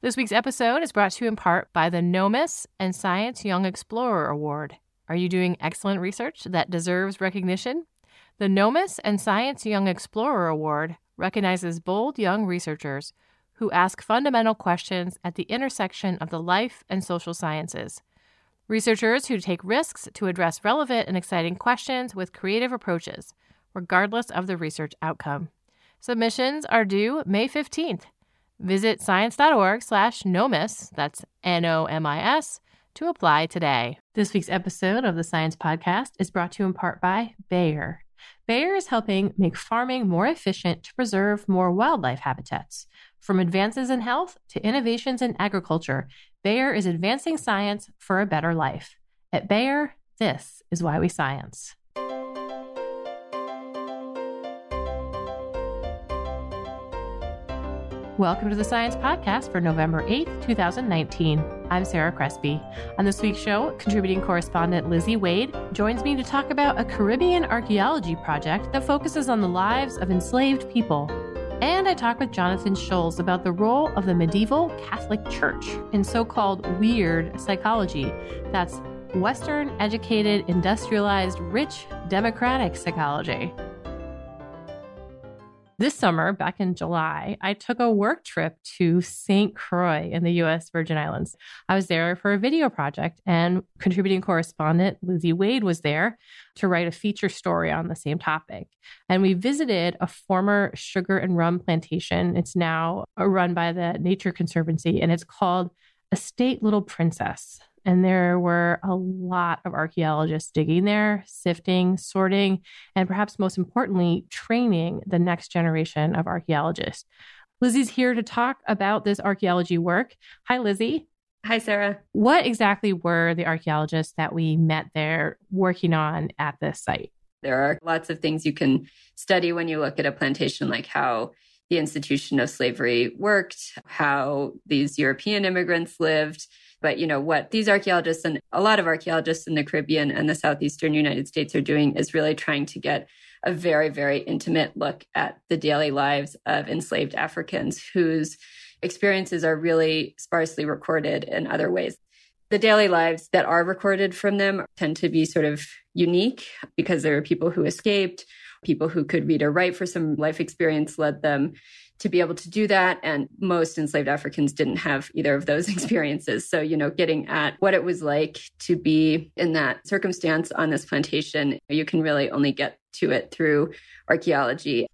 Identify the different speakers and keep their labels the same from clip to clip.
Speaker 1: This week's episode is brought to you in part by the NOMIS and Science Young Explorer Award. Are you doing excellent research that deserves recognition? The NOMIS and Science Young Explorer Award recognizes bold young researchers who ask fundamental questions at the intersection of the life and social sciences. Researchers who take risks to address relevant and exciting questions with creative approaches, regardless of the research outcome. Submissions are due May 15th. Visit science.org slash NOMIS, that's N O M I S, to apply today. This week's episode of the Science Podcast is brought to you in part by Bayer. Bayer is helping make farming more efficient to preserve more wildlife habitats. From advances in health to innovations in agriculture, Bayer is advancing science for a better life. At Bayer, this is why we science. Welcome to the Science Podcast for November 8th, 2019. I'm Sarah Crespi. On this week's show, contributing correspondent Lizzie Wade joins me to talk about a Caribbean archaeology project that focuses on the lives of enslaved people. And I talk with Jonathan Schulz about the role of the medieval Catholic Church in so called weird psychology. That's Western educated, industrialized, rich, democratic psychology. This summer, back in July, I took a work trip to St. Croix in the US Virgin Islands. I was there for a video project, and contributing correspondent Lizzie Wade was there to write a feature story on the same topic. And we visited a former sugar and rum plantation. It's now run by the Nature Conservancy, and it's called Estate Little Princess. And there were a lot of archaeologists digging there, sifting, sorting, and perhaps most importantly, training the next generation of archaeologists. Lizzie's here to talk about this archaeology work. Hi, Lizzie.
Speaker 2: Hi, Sarah.
Speaker 1: What exactly were the archaeologists that we met there working on at this site?
Speaker 2: There are lots of things you can study when you look at a plantation, like how the institution of slavery worked, how these European immigrants lived, but, you know, what these archaeologists and a lot of archaeologists in the Caribbean and the Southeastern United States are doing is really trying to get a very, very intimate look at the daily lives of enslaved Africans whose experiences are really sparsely recorded in other ways. The daily lives that are recorded from them tend to be sort of unique because there are people who escaped, people who could read or write for some life experience led them to be able to do that. And most enslaved Africans didn't have either of those experiences. So, you know, getting at what it was like to be in that circumstance on this plantation, you can really only get to it through archaeology.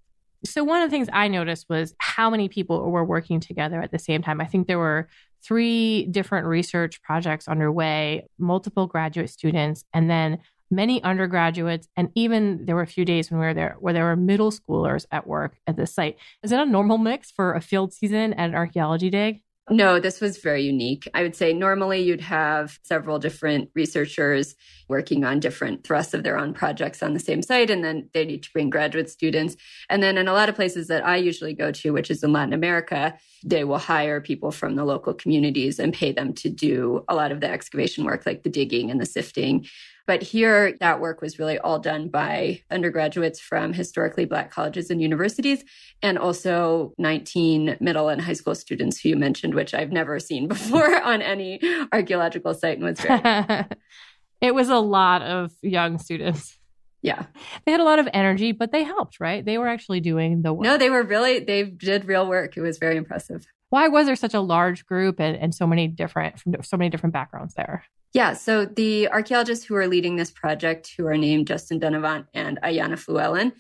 Speaker 1: So, one of the things I noticed was how many people were working together at the same time. I think there were three different research projects underway, multiple graduate students, and then many undergraduates, and even there were a few days when we were there where there were middle schoolers at work at the site. Is it a normal mix for a field season at an archaeology dig?
Speaker 2: No, this was very unique. I would say normally you'd have several different researchers working on different thrusts of their own projects on the same site, and then they need to bring graduate students. And then in a lot of places that I usually go to, which is in Latin America, they will hire people from the local communities and pay them to do a lot of the excavation work, like the digging and the sifting. But here, that work was really all done by undergraduates from historically Black colleges and universities, and also 19 middle and high school students who you mentioned, which I've never seen before on any archaeological site and was very.
Speaker 1: it was a lot of young students.
Speaker 2: Yeah.
Speaker 1: They had a lot of energy, but they helped, right? They were actually doing the work.
Speaker 2: No, they were really, they did real work. It was very impressive.
Speaker 1: Why was there such a large group and, and so many different from so many different backgrounds there?
Speaker 2: Yeah, so the archaeologists who are leading this project, who are named Justin Dunavant and Ayana Flewellen,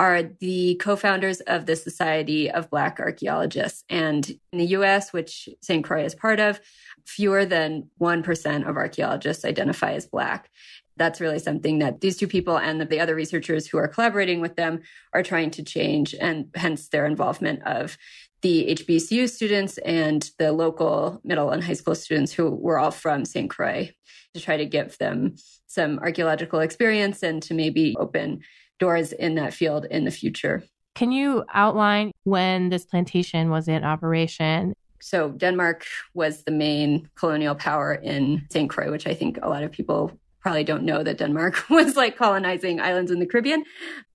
Speaker 2: are the co-founders of the Society of Black Archaeologists. And in the US, which St. Croix is part of, fewer than 1% of archaeologists identify as Black. That's really something that these two people and the other researchers who are collaborating with them are trying to change, and hence their involvement of the HBCU students and the local middle and high school students who were all from St. Croix to try to give them some archaeological experience and to maybe open doors in that field in the future.
Speaker 1: Can you outline when this plantation was in operation?
Speaker 2: So, Denmark was the main colonial power in St. Croix, which I think a lot of people probably don't know that Denmark was like colonizing islands in the Caribbean,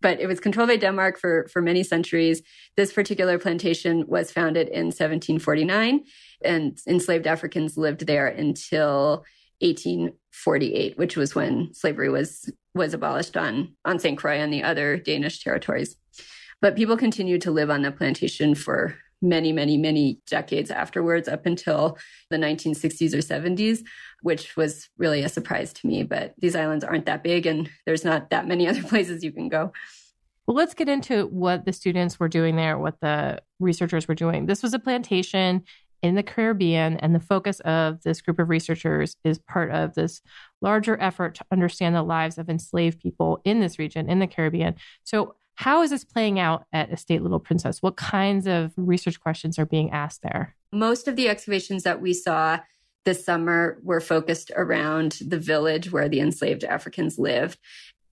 Speaker 2: but it was controlled by Denmark for, for many centuries. This particular plantation was founded in 1749 and enslaved Africans lived there until 1848, which was when slavery was, was abolished on, on St. Croix and the other Danish territories. But people continued to live on the plantation for many, many, many decades afterwards, up until the 1960s or 70s, which was really a surprise to me. But these islands aren't that big, and there's not that many other places you can go.
Speaker 1: Well, let's get into what the students were doing there, what the researchers were doing. This was a plantation in the Caribbean, and the focus of this group of researchers is part of this larger effort to understand the lives of enslaved people in this region, in the Caribbean. So, how is this playing out at Estate Little Princess? What kinds of research questions are being asked there?
Speaker 2: Most of the excavations that we saw this summer were focused around the village where the enslaved Africans lived.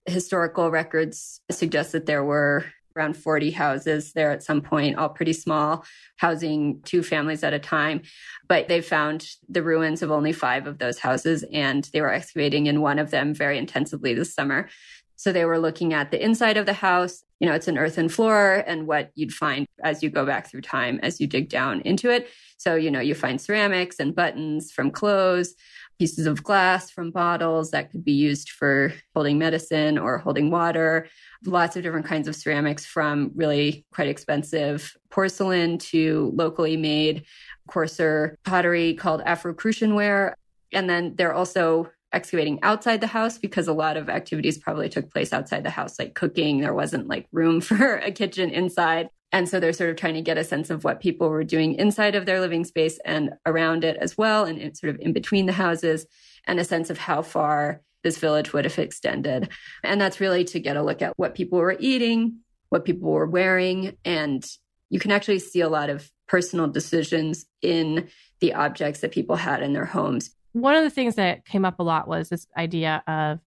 Speaker 2: Historical records suggest that there were around 40 houses there at some point, all pretty small, housing two families at a time. But they found the ruins of only five of those houses, and they were excavating in one of them very intensively this summer. So they were looking at the inside of the house. You know, it's an earthen floor and what you'd find as you go back through time, as you dig down into it. So, you know, you find ceramics and buttons from clothes, pieces of glass from bottles that could be used for holding medicine or holding water, lots of different kinds of ceramics from really quite expensive porcelain to locally made coarser pottery called Afro-Crucian ware. And then they're also excavating outside the house because a lot of activities probably took place outside the house, like cooking. There wasn't like room for a kitchen inside. And so they're sort of trying to get a sense of what people were doing inside of their living space and around it as well, and sort of in between the houses, and a sense of how far this village would have extended. And that's really to get a look at what people were eating, what people were wearing, and you can actually see a lot of personal decisions in the objects that people had in their homes
Speaker 1: one of the things that came up a lot was this idea of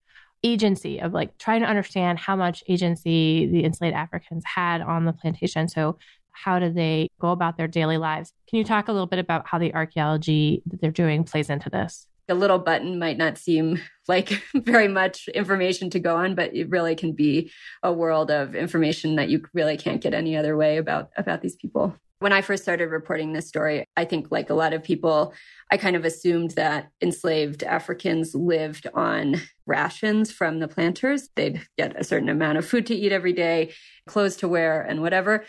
Speaker 1: agency of like trying to understand how much agency the enslaved Africans had on the plantation. So how do they go about their daily lives? Can you talk a little bit about how the archaeology that they're doing plays into this?
Speaker 2: A little button might not seem like very much information to go on, but it really can be a world of information that you really can't get any other way about about these people when I first started reporting this story, I think, like a lot of people, I kind of assumed that enslaved Africans lived on rations from the planters. They'd get a certain amount of food to eat every day, clothes to wear, and whatever.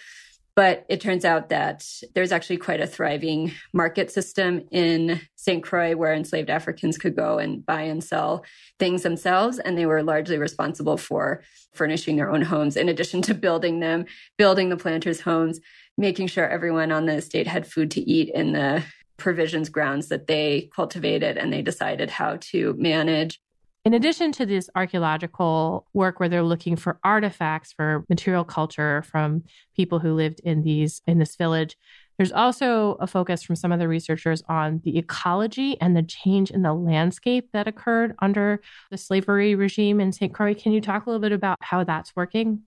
Speaker 2: But it turns out that there's actually quite a thriving market system in St. Croix where enslaved Africans could go and buy and sell things themselves. And they were largely responsible for furnishing their own homes, in addition to building them, building the planters' homes making sure everyone on the estate had food to eat in the provisions grounds that they cultivated and they decided how to manage.
Speaker 1: In addition to this archaeological work where they're looking for artifacts for material culture from people who lived in these in this village, there's also a focus from some of the researchers on the ecology and the change in the landscape that occurred under the slavery regime in St. Croix. Can you talk a little bit about how that's working?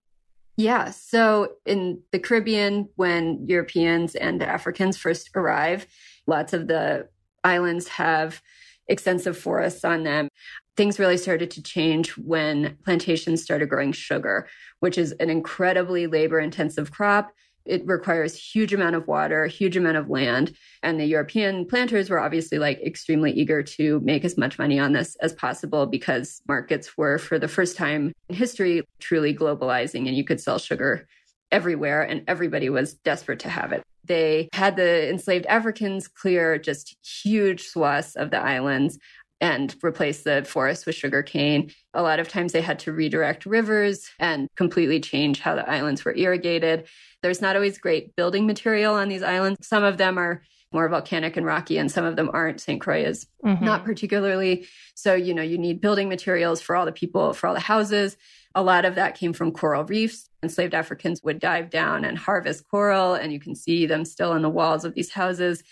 Speaker 2: Yeah. So in the Caribbean, when Europeans and Africans first arrive, lots of the islands have extensive forests on them. Things really started to change when plantations started growing sugar, which is an incredibly labor intensive crop it requires huge amount of water, huge amount of land. And the European planters were obviously like extremely eager to make as much money on this as possible because markets were for the first time in history truly globalizing and you could sell sugar everywhere and everybody was desperate to have it. They had the enslaved Africans clear just huge swaths of the islands and replace the forest with sugarcane. A lot of times they had to redirect rivers and completely change how the islands were irrigated. There's not always great building material on these islands. Some of them are more volcanic and rocky, and some of them aren't. St. Croix is mm-hmm. not particularly. So, you know, you need building materials for all the people, for all the houses. A lot of that came from coral reefs. Enslaved Africans would dive down and harvest coral, and you can see them still on the walls of these houses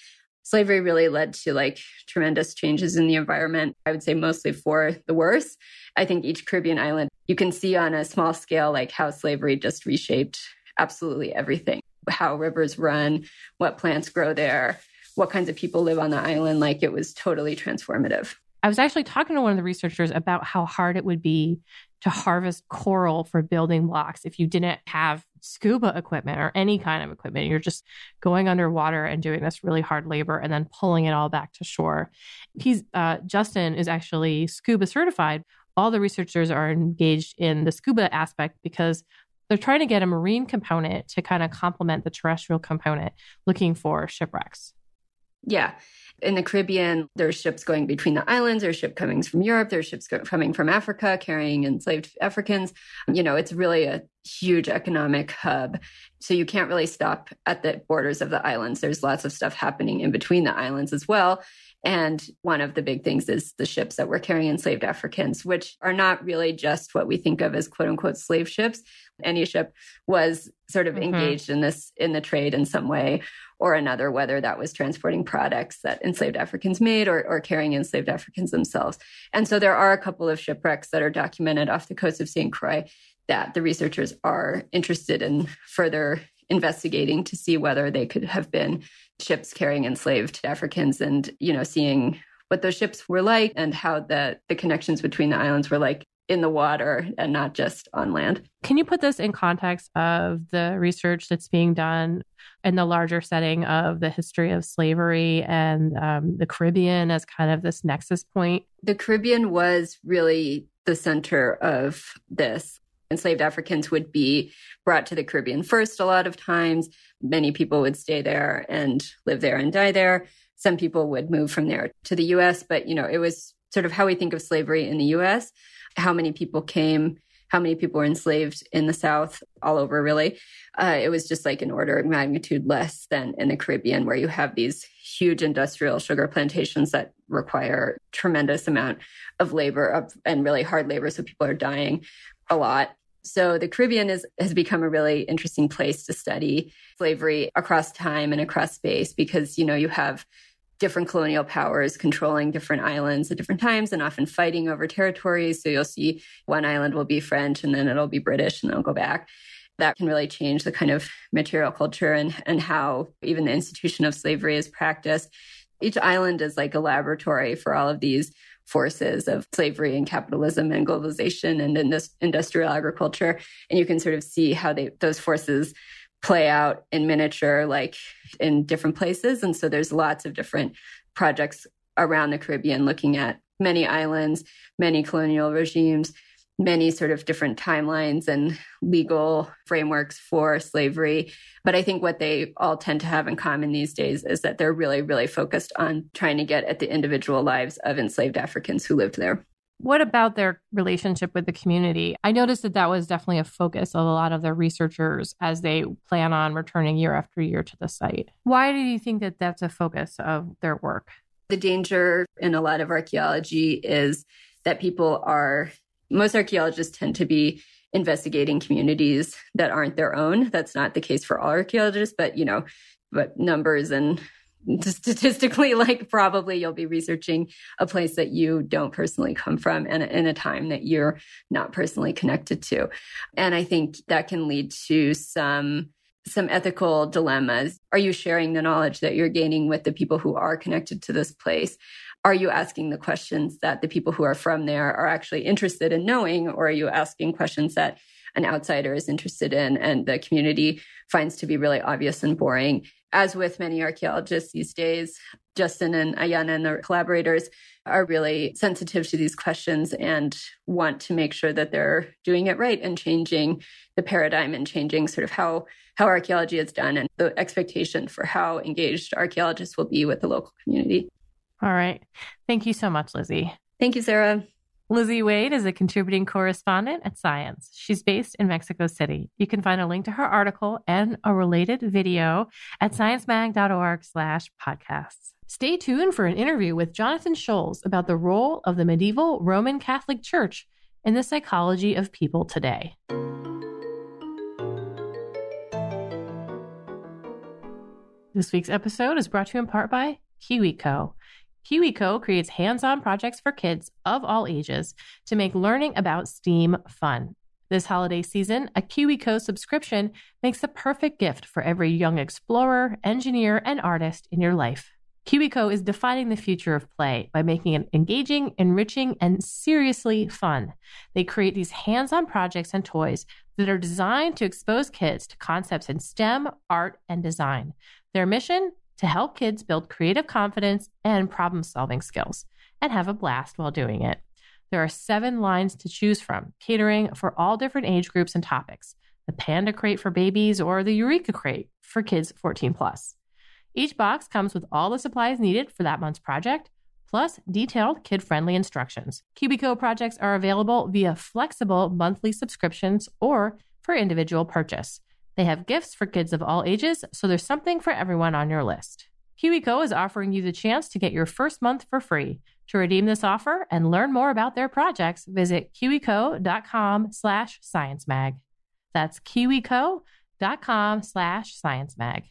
Speaker 2: slavery really led to like tremendous changes in the environment. I would say mostly for the worse. I think each Caribbean island, you can see on a small scale, like how slavery just reshaped absolutely everything how rivers run, what plants grow there, what kinds of people live on the island. Like it was totally transformative.
Speaker 1: I was actually talking to one of the researchers about how hard it would be to harvest coral for building blocks if you didn't have scuba equipment or any kind of equipment. You're just going underwater and doing this really hard labor and then pulling it all back to shore. He's uh, Justin is actually scuba certified. All the researchers are engaged in the scuba aspect because they're trying to get a marine component to kind of complement the terrestrial component, looking for shipwrecks.
Speaker 2: Yeah. In the Caribbean, there's ships going between the islands, there's ships coming from Europe, there's ships coming from Africa carrying enslaved Africans. You know, it's really a huge economic hub. So you can't really stop at the borders of the islands. There's lots of stuff happening in between the islands as well. And one of the big things is the ships that were carrying enslaved Africans, which are not really just what we think of as quote unquote slave ships. Any ship was sort of mm-hmm. engaged in this, in the trade in some way or another, whether that was transporting products that enslaved Africans made or, or carrying enslaved Africans themselves. And so there are a couple of shipwrecks that are documented off the coast of St. Croix that the researchers are interested in further investigating to see whether they could have been ships carrying enslaved Africans and, you know, seeing what those ships were like and how the, the connections between the islands were like in the water and not just on land.
Speaker 1: Can you put this in context of the research that's being done in the larger setting of the history of slavery and um, the Caribbean as kind of this nexus point?
Speaker 2: The Caribbean was really the center of this. Enslaved Africans would be brought to the Caribbean first a lot of times. Many people would stay there and live there and die there. Some people would move from there to the US, but you know, it was sort of how we think of slavery in the US how many people came, how many people were enslaved in the South, all over really. Uh, it was just like an order of magnitude less than in the Caribbean, where you have these huge industrial sugar plantations that require tremendous amount of labor of, and really hard labor. So people are dying a lot. So the Caribbean is, has become a really interesting place to study slavery across time and across space because, you know, you have different colonial powers controlling different islands at different times and often fighting over territories. So you'll see one island will be French and then it'll be British and then it'll go back. That can really change the kind of material culture and, and how even the institution of slavery is practiced. Each island is like a laboratory for all of these forces of slavery and capitalism and globalization and industrial agriculture. And you can sort of see how they, those forces play out in miniature, like in different places. And so there's lots of different projects around the Caribbean looking at many islands, many colonial regimes, many sort of different timelines and legal frameworks for slavery. But I think what they all tend to have in common these days is that they're really, really focused on trying to get at the individual lives of enslaved Africans who lived there.
Speaker 1: What about their relationship with the community? I noticed that that was definitely a focus of a lot of the researchers as they plan on returning year after year to the site. Why do you think that that's a focus of their work?
Speaker 2: The danger in a lot of archaeology is that people are, most archaeologists tend to be investigating communities that aren't their own. That's not the case for all archaeologists, but you know, but numbers and statistically like probably you'll be researching a place that you don't personally come from and in a time that you're not personally connected to. And i think that can lead to some some ethical dilemmas. Are you sharing the knowledge that you're gaining with the people who are connected to this place are you asking the questions that the people who are from there are actually interested in knowing or are you asking questions that an outsider is interested in and the community finds to be really obvious and boring. As with many archaeologists these days, Justin and Ayana and their collaborators are really sensitive to these questions and want to make sure that they're doing it right and changing the paradigm and changing sort of how how archaeology is done and the expectation for how engaged archaeologists will be with the local community.
Speaker 1: All right. Thank you so much, Lizzie.
Speaker 2: Thank you, Sarah.
Speaker 1: Lizzie Wade is a contributing correspondent at Science. She's based in Mexico City. You can find a link to her article and a related video at sciencemag.org slash podcasts. Stay tuned for an interview with Jonathan Schulz about the role of the medieval Roman Catholic Church in the psychology of people today. This week's episode is brought to you in part by KiwiCo. KiwiCo creates hands on projects for kids of all ages to make learning about STEAM fun. This holiday season, a KiwiCo subscription makes the perfect gift for every young explorer, engineer, and artist in your life. KiwiCo is defining the future of play by making it engaging, enriching, and seriously fun. They create these hands on projects and toys that are designed to expose kids to concepts in STEM, art, and design. Their mission? To help kids build creative confidence and problem solving skills and have a blast while doing it. There are seven lines to choose from, catering for all different age groups and topics the Panda Crate for babies or the Eureka Crate for kids 14 plus. Each box comes with all the supplies needed for that month's project, plus detailed kid friendly instructions. KiwiCo projects are available via flexible monthly subscriptions or for individual purchase. They have gifts for kids of all ages, so there's something for everyone on your list. KiwiCo is offering you the chance to get your first month for free. To redeem this offer and learn more about their projects, visit kiwico.com slash sciencemag. That's kiwico.com slash sciencemag.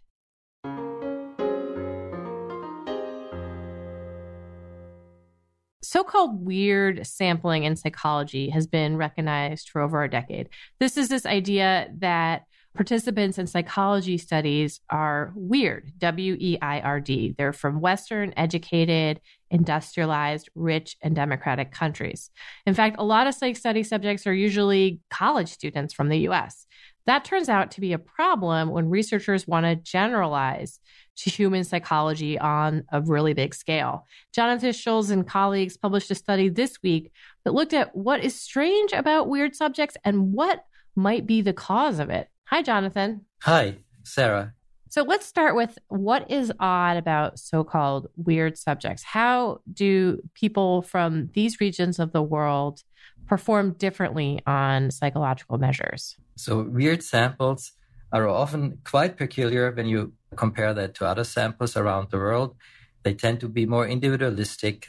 Speaker 1: So called weird sampling in psychology has been recognized for over a decade. This is this idea that participants in psychology studies are weird, W E I R D. They're from Western, educated, industrialized, rich, and democratic countries. In fact, a lot of psych study subjects are usually college students from the US. That turns out to be a problem when researchers want to generalize to human psychology on a really big scale. Jonathan Schulz and colleagues published a study this week that looked at what is strange about weird subjects and what might be the cause of it. Hi, Jonathan.
Speaker 3: Hi, Sarah.
Speaker 1: So let's start with what is odd about so called weird subjects? How do people from these regions of the world perform differently on psychological measures?
Speaker 3: So, weird samples are often quite peculiar when you compare that to other samples around the world. They tend to be more individualistic,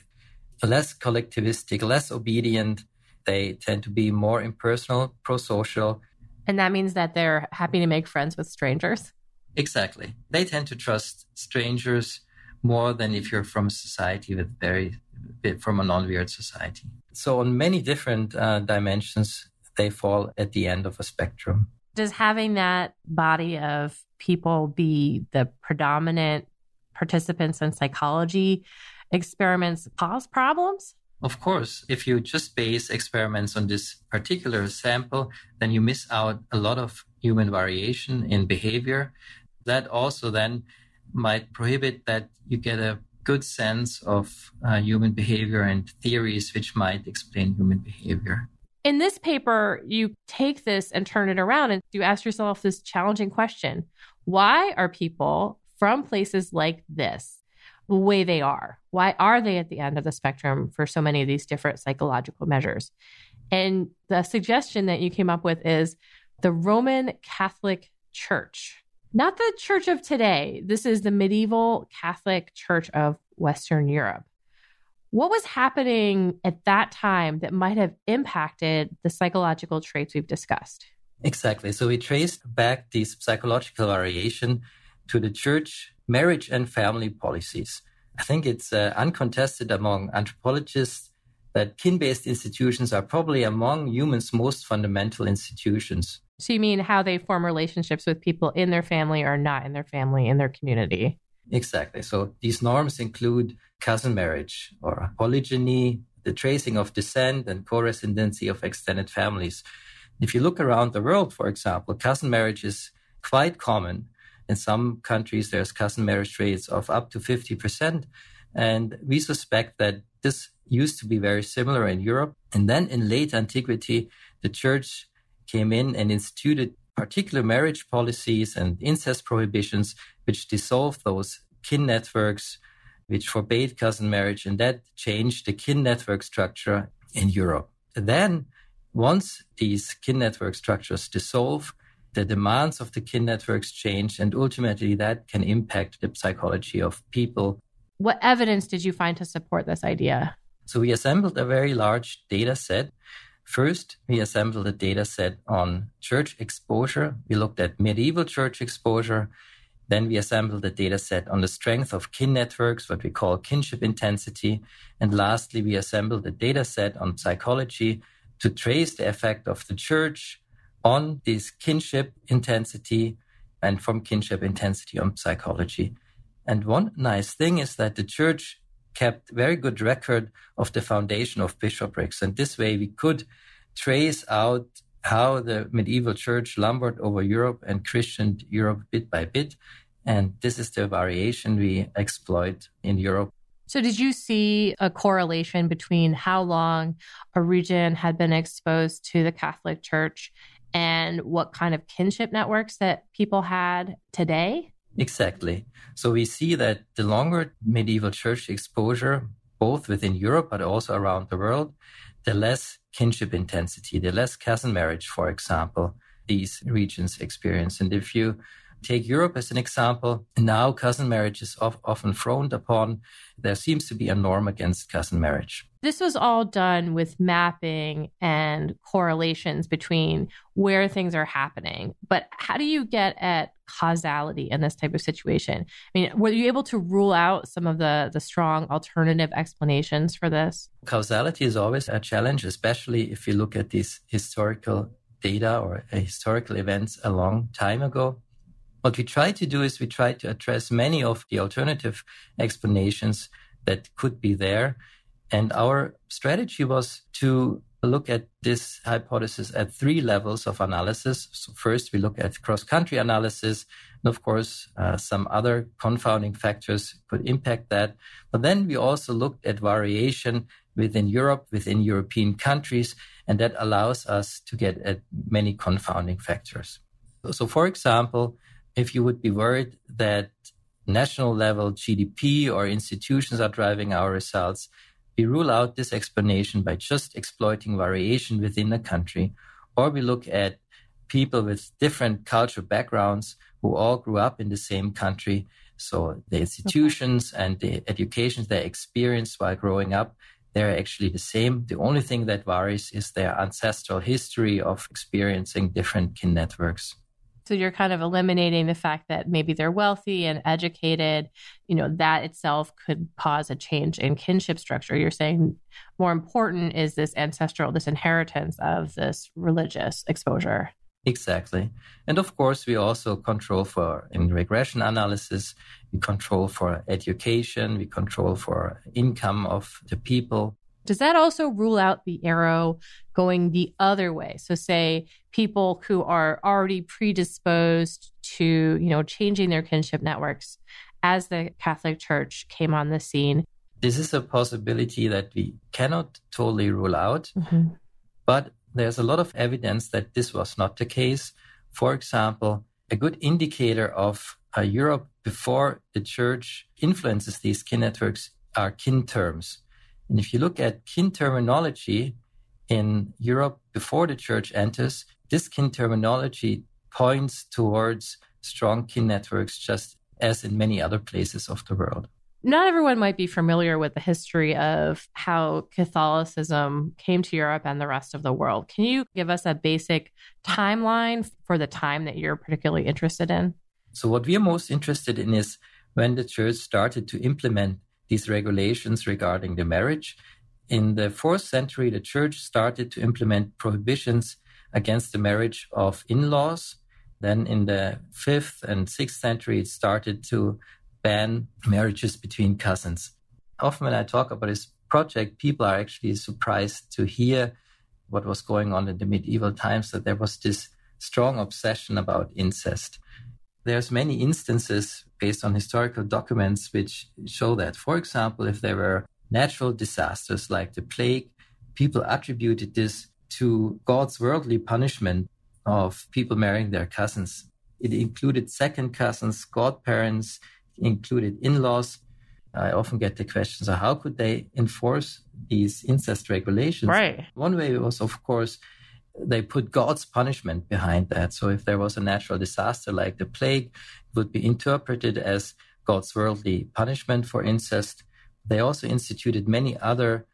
Speaker 3: less collectivistic, less obedient. They tend to be more impersonal, pro social,
Speaker 1: and that means that they're happy to make friends with strangers?
Speaker 3: Exactly. They tend to trust strangers more than if you're from a society with very, from a non weird society. So, on many different uh, dimensions, they fall at the end of a spectrum.
Speaker 1: Does having that body of people be the predominant participants in psychology experiments cause problems?
Speaker 3: Of course, if you just base experiments on this particular sample, then you miss out a lot of human variation in behavior. That also then might prohibit that you get a good sense of uh, human behavior and theories which might explain human behavior.
Speaker 1: In this paper, you take this and turn it around and you ask yourself this challenging question Why are people from places like this the way they are? Why are they at the end of the spectrum for so many of these different psychological measures? And the suggestion that you came up with is the Roman Catholic Church, not the church of today. This is the medieval Catholic Church of Western Europe. What was happening at that time that might have impacted the psychological traits we've discussed?
Speaker 3: Exactly. So we traced back this psychological variation to the church marriage and family policies. I think it's uh, uncontested among anthropologists that kin based institutions are probably among humans' most fundamental institutions.
Speaker 1: So, you mean how they form relationships with people in their family or not in their family, in their community?
Speaker 3: Exactly. So, these norms include cousin marriage or polygyny, the tracing of descent, and co residency of extended families. If you look around the world, for example, cousin marriage is quite common. In some countries, there's cousin marriage rates of up to 50%. And we suspect that this used to be very similar in Europe. And then in late antiquity, the church came in and instituted particular marriage policies and incest prohibitions, which dissolved those kin networks, which forbade cousin marriage. And that changed the kin network structure in Europe. Then once these kin network structures dissolve, the demands of the kin networks change, and ultimately that can impact the psychology of people.
Speaker 1: What evidence did you find to support this idea?
Speaker 3: So we assembled a very large data set. First, we assembled a data set on church exposure. We looked at medieval church exposure. Then we assembled a data set on the strength of kin networks, what we call kinship intensity. And lastly, we assembled a data set on psychology to trace the effect of the church on this kinship intensity and from kinship intensity on psychology. And one nice thing is that the church kept very good record of the foundation of bishoprics. And this way we could trace out how the medieval church lumbered over Europe and Christianed Europe bit by bit. And this is the variation we exploit in Europe
Speaker 1: so, did you see a correlation between how long a region had been exposed to the Catholic Church and what kind of kinship networks that people had today?
Speaker 3: Exactly. So, we see that the longer medieval church exposure, both within Europe but also around the world, the less kinship intensity, the less cousin marriage, for example, these regions experience. And if you Take Europe as an example. Now, cousin marriage is often frowned upon. There seems to be a norm against cousin marriage.
Speaker 1: This was all done with mapping and correlations between where things are happening. But how do you get at causality in this type of situation? I mean, were you able to rule out some of the, the strong alternative explanations for this?
Speaker 3: Causality is always a challenge, especially if you look at these historical data or uh, historical events a long time ago. What we try to do is we try to address many of the alternative explanations that could be there. And our strategy was to look at this hypothesis at three levels of analysis. So first, we look at cross-country analysis, and of course, uh, some other confounding factors could impact that. But then we also looked at variation within Europe, within European countries, and that allows us to get at many confounding factors. So, for example, if you would be worried that national level GDP or institutions are driving our results, we rule out this explanation by just exploiting variation within a country, or we look at people with different cultural backgrounds who all grew up in the same country. So the institutions okay. and the educations they experienced while growing up, they're actually the same. The only thing that varies is their ancestral history of experiencing different kin networks.
Speaker 1: So you're kind of eliminating the fact that maybe they're wealthy and educated. You know, that itself could cause a change in kinship structure. You're saying more important is this ancestral, this inheritance of this religious exposure.
Speaker 3: Exactly. And of course, we also control for in regression analysis, we control for education, we control for income of the people.
Speaker 1: Does that also rule out the arrow going the other way? So, say people who are already predisposed to, you know, changing their kinship networks as the Catholic Church came on the scene.
Speaker 3: This is a possibility that we cannot totally rule out, mm-hmm. but there's a lot of evidence that this was not the case. For example, a good indicator of uh, Europe before the church influences these kin networks are kin terms. And if you look at kin terminology in Europe before the church enters, this kin terminology points towards strong kin networks, just as in many other places of the world.
Speaker 1: Not everyone might be familiar with the history of how Catholicism came to Europe and the rest of the world. Can you give us a basic timeline for the time that you're particularly interested in?
Speaker 3: So, what we are most interested in is when the church started to implement these regulations regarding the marriage. In the fourth century, the church started to implement prohibitions against the marriage of in laws. Then in the fifth and sixth century, it started to ban marriages between cousins. Often, when I talk about this project, people are actually surprised to hear what was going on in the medieval times, that there was this strong obsession about incest. There's many instances based on historical documents which show that. For example, if there were natural disasters like the plague, people attributed this to God's worldly punishment of people marrying their cousins. It included second cousins, godparents, included in-laws. I often get the question, so how could they enforce these incest regulations?
Speaker 1: Right.
Speaker 3: One way was, of course, they put God's punishment behind that. So if there was a natural disaster like the plague, it would be interpreted as God's worldly punishment for incest. They also instituted many other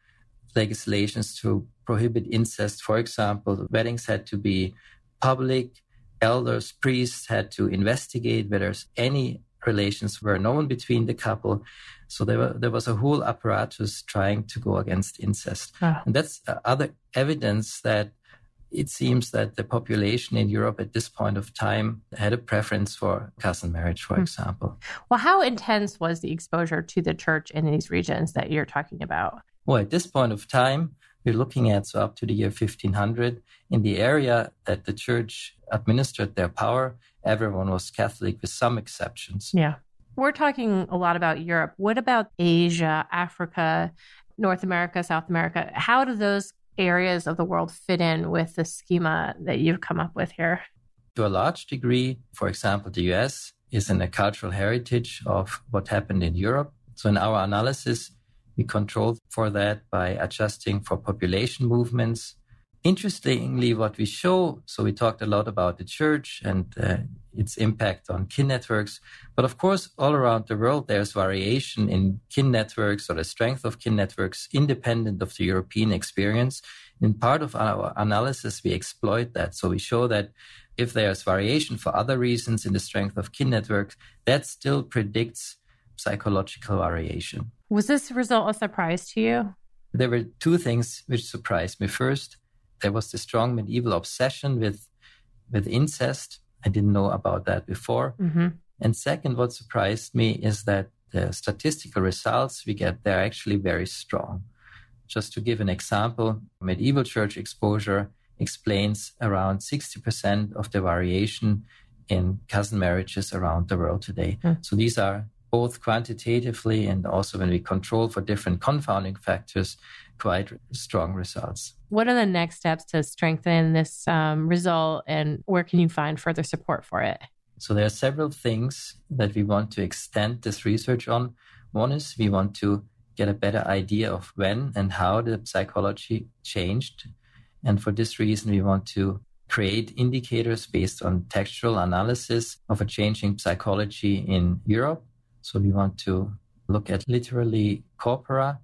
Speaker 3: legislations to prohibit incest. For example, weddings had to be public. Elders, priests had to investigate whether any relations were known between the couple. So there, were, there was a whole apparatus trying to go against incest. Oh. And that's uh, other evidence that it seems that the population in Europe at this point of time had a preference for cousin marriage, for mm. example.
Speaker 1: Well, how intense was the exposure to the church in these regions that you're talking about?
Speaker 3: Well, at this point of time, we're looking at so up to the year 1500 in the area that the church administered their power everyone was catholic with some exceptions
Speaker 1: yeah we're talking a lot about europe what about asia africa north america south america how do those areas of the world fit in with the schema that you've come up with here
Speaker 3: to a large degree for example the us is in a cultural heritage of what happened in europe so in our analysis we control for that by adjusting for population movements. Interestingly, what we show, so we talked a lot about the church and uh, its impact on kin networks. But of course, all around the world, there's variation in kin networks or the strength of kin networks independent of the European experience. In part of our analysis, we exploit that. So we show that if there's variation for other reasons in the strength of kin networks, that still predicts psychological variation.
Speaker 1: Was this result a surprise to you?
Speaker 3: There were two things which surprised me. First, there was the strong medieval obsession with with incest. I didn't know about that before. Mm-hmm. And second, what surprised me is that the statistical results we get they're actually very strong. Just to give an example, medieval church exposure explains around 60% of the variation in cousin marriages around the world today. Mm. So these are both quantitatively and also when we control for different confounding factors, quite strong results.
Speaker 1: What are the next steps to strengthen this um, result and where can you find further support for it?
Speaker 3: So there are several things that we want to extend this research on. One is we want to get a better idea of when and how the psychology changed. And for this reason, we want to create indicators based on textual analysis of a changing psychology in Europe so we want to look at literally corpora.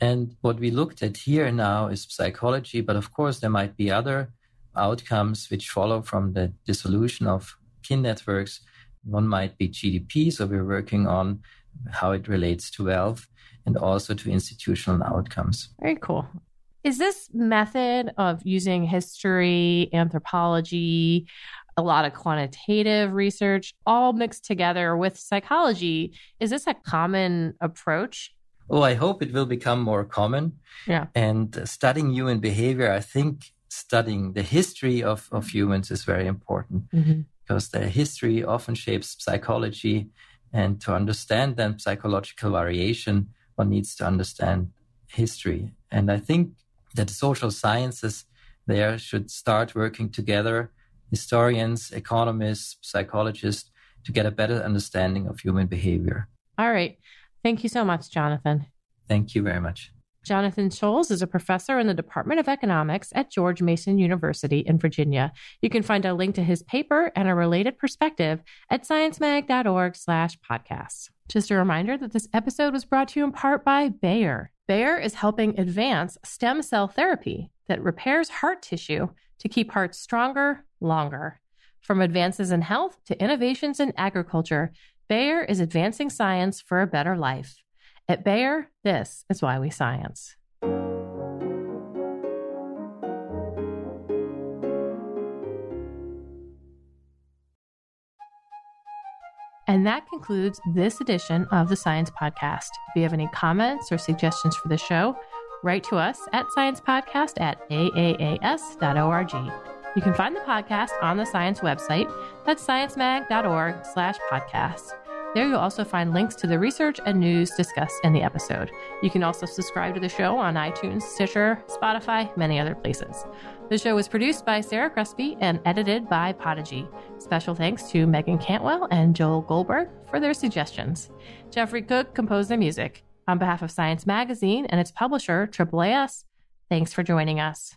Speaker 3: And what we looked at here now is psychology, but of course there might be other outcomes which follow from the dissolution of kin networks. One might be GDP, so we're working on how it relates to wealth and also to institutional outcomes.
Speaker 1: Very cool. Is this method of using history, anthropology, a lot of quantitative research, all mixed together with psychology. Is this a common approach?
Speaker 3: Oh, I hope it will become more common.
Speaker 1: Yeah.
Speaker 3: And studying human behavior, I think studying the history of, of humans is very important mm-hmm. because the history often shapes psychology. And to understand then psychological variation, one needs to understand history. And I think that social sciences there should start working together historians, economists, psychologists to get a better understanding of human behavior.
Speaker 1: All right. Thank you so much, Jonathan.
Speaker 3: Thank you very much.
Speaker 1: Jonathan Schulz is a professor in the Department of Economics at George Mason University in Virginia. You can find a link to his paper and a related perspective at sciencemag.org slash podcasts. Just a reminder that this episode was brought to you in part by Bayer. Bayer is helping advance stem cell therapy that repairs heart tissue to keep hearts stronger, longer. From advances in health to innovations in agriculture, Bayer is advancing science for a better life. At Bayer, this is why we science. And that concludes this edition of the Science Podcast. If you have any comments or suggestions for the show, write to us at sciencepodcast at aaas.org. You can find the podcast on the science website. That's sciencemag.org slash podcast. There you'll also find links to the research and news discussed in the episode. You can also subscribe to the show on iTunes, Stitcher, Spotify, many other places. The show was produced by Sarah Crespi and edited by Podigy. Special thanks to Meagan Cantwell and Joel Goldberg for their suggestions. Jeffrey Cook composed the music. On behalf of Science Magazine and its publisher, AAAS, thanks for joining us.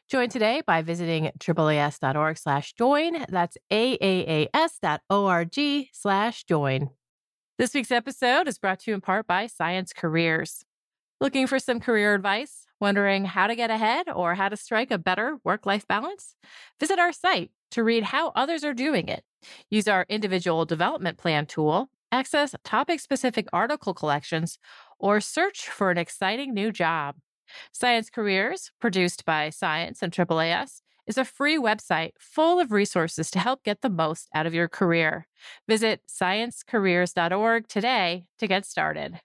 Speaker 1: Join today by visiting AAAS.org slash join. That's AAAS.org slash join. This week's episode is brought to you in part by Science Careers. Looking for some career advice? Wondering how to get ahead or how to strike a better work life balance? Visit our site to read how others are doing it. Use our individual development plan tool, access topic specific article collections, or search for an exciting new job. Science Careers, produced by Science and AAAS, is a free website full of resources to help get the most out of your career. Visit sciencecareers.org today to get started.